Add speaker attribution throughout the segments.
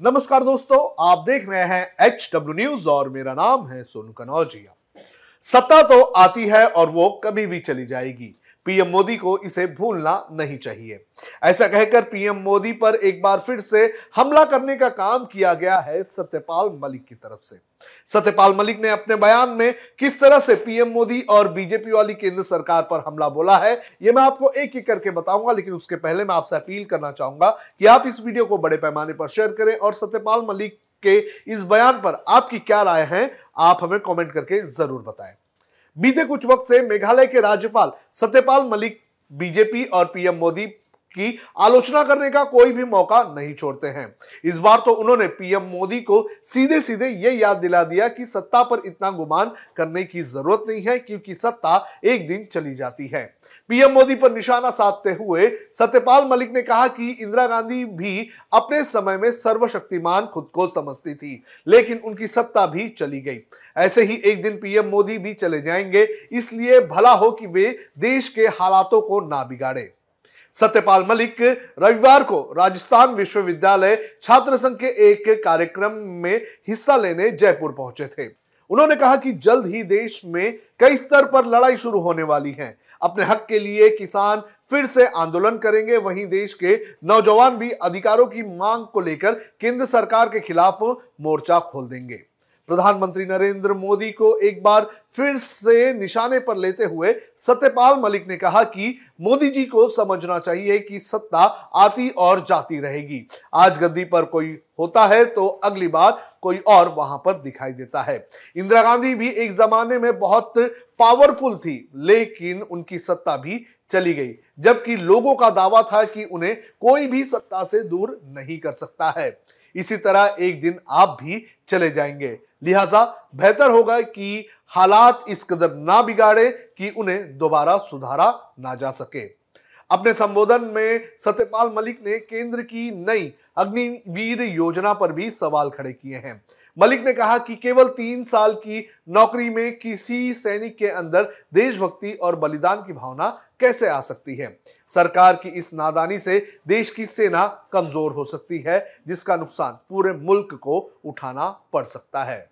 Speaker 1: नमस्कार दोस्तों, आप देख रहे हैं एच डब्ल्यू न्यूज़ और मेरा नाम है सोनू कनौजिया। सत्ता तो आती है और वो कभी भी चली जाएगी। पीएम मोदी को इसे भूलना नहीं चाहिए। ऐसा कहकर पीएम मोदी पर एक बार फिर से हमला करने का काम किया गया है सत्यपाल मलिक की तरफ़ से। सत्यपाल मलिक ने अपने बयान में किस तरह से पीएम मोदी और बीजेपी वाली केंद्र सरकार पर हमला बोला है यह मैं आपको एक एक करके बताऊँगा, लेकिन उसके पहले मैं आपसे अपील करना चाहूँगा कि आप इस वीडियो को बड़े पैमाने पर शेयर करें और सत्यपाल मलिक के इस बयान पर आपकी क्या राय है, आप हमें कॉमेंट करके ज़रूर बताएँ। बीते कुछ वक्त से मेघालय के राज्यपाल सत्यपाल मलिक बीजेपी और पीएम मोदी की आलोचना करने का कोई भी मौका नहीं छोड़ते हैं। इस बार तो उन्होंने पीएम मोदी को सीधे सीधे यह याद दिला दिया कि सत्ता पर इतना गुमान करने की ज़रूरत नहीं है, क्योंकि सत्ता एक दिन चली जाती है। पीएम मोदी पर निशाना साधते हुए सत्यपाल मलिक ने कहा कि इंदिरा गांधी भी अपने समय में सर्वशक्तिमान खुद को समझती थी, लेकिन उनकी सत्ता भी चली गई। ऐसे ही एक दिन पीएम मोदी भी चले जाएँगे, इसलिए भला हो कि वे देश के हालातों को ना बिगाड़े। सत्यपाल मलिक रविवार को राजस्थान विश्वविद्यालय छात्र संघ के एक कार्यक्रम में हिस्सा लेने जयपुर पहुँचे थे। उन्होंने कहा कि जल्द ही देश में कई स्तर पर लड़ाई शुरू होने वाली है। अपने हक के लिए किसान फिर से आंदोलन करेंगे। वहीं देश के नौजवान भी अधिकारों की मांग को लेकर केंद्र सरकार के खिलाफ मोर्चा खोल देंगे। प्रधानमंत्री नरेंद्र मोदी को एक बार फिर से निशाने पर लेते हुए सत्यपाल मलिक ने कहा कि मोदी जी को समझना चाहिए कि सत्ता आती और जाती रहेगी। आज गद्दी पर कोई होता है तो अगली बार कोई और वहाँ पर दिखाई देता है। इंदिरा गांधी भी एक जमाने में बहुत पावरफुल थी, लेकिन उनकी सत्ता भी चली गई, जबकि लोगों का दावा था कि उन्हें कोई भी सत्ता से दूर नहीं कर सकता है। इसी तरह एक दिन आप भी चले जाएँगे। लिहाजा बेहतर होगा कि हालात इस कदर ना बिगाड़े कि उन्हें दोबारा सुधारा ना जा सके। अपने संबोधन में सत्यपाल मलिक ने केंद्र की नई अग्निवीर योजना पर भी सवाल खड़े किए हैं। मलिक ने कहा कि केवल तीन साल की नौकरी में किसी सैनिक के अंदर देशभक्ति और बलिदान की भावना कैसे आ सकती है? सरकार की इस नादानी से देश की सेना कमज़ोर हो सकती है, जिसका नुकसान पूरे मुल्क को उठाना पड़ सकता है।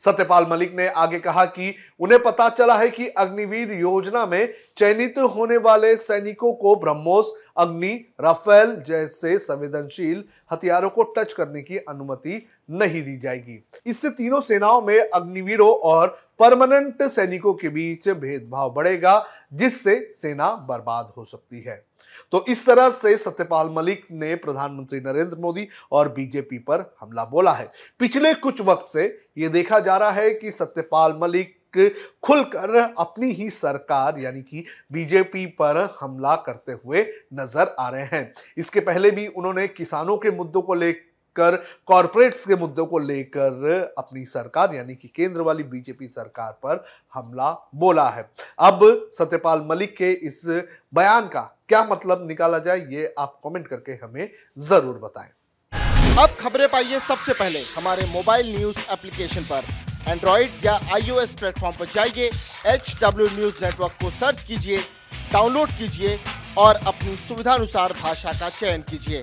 Speaker 1: सत्यपाल मलिक ने आगे कहा कि उन्हें पता चला है कि अग्निवीर योजना में चयनित होने वाले सैनिकों को ब्रह्मोस, अग्नि, राफेल जैसे संवेदनशील हथियारों को टच करने की अनुमति नहीं दी जाएगी। इससे तीनों सेनाओं में अग्निवीरों और परमानेंट सैनिकों के बीच भेदभाव बढ़ेगा, जिससे सेना बर्बाद हो सकती है। तो इस तरह से सत्यपाल मलिक ने प्रधानमंत्री नरेंद्र मोदी और बीजेपी पर हमला बोला है। पिछले कुछ वक्त से यह देखा जा रहा है कि सत्यपाल मलिक खुलकर अपनी ही सरकार, यानी कि बीजेपी पर हमला करते हुए नज़र आ रहे हैं। इसके पहले भी उन्होंने किसानों के मुद्दों को लेकर कर कॉरपोरेट्स के मुद्दों को लेकर अपनी सरकार, यानी कि केंद्र वाली बीजेपी सरकार पर हमला बोला है। अब सत्यपाल मलिक के इस बयान का क्या मतलब निकाला जाए, ये आप कमेंट करके हमें ज़रूर बताएँ।
Speaker 2: अब खबरें पाइए सबसे पहले। हमारे मोबाइल न्यूज़ एप्लीकेशन पर। एंड्रॉइड या आईओएस प्लेटफॉर्म पर जाइए एच डब्ल्यू न्यूज़ नेटवर्क को सर्च कीजिए, डाउनलोड कीजिए और अपनी सुविधानुसार भाषा का चयन कीजिए।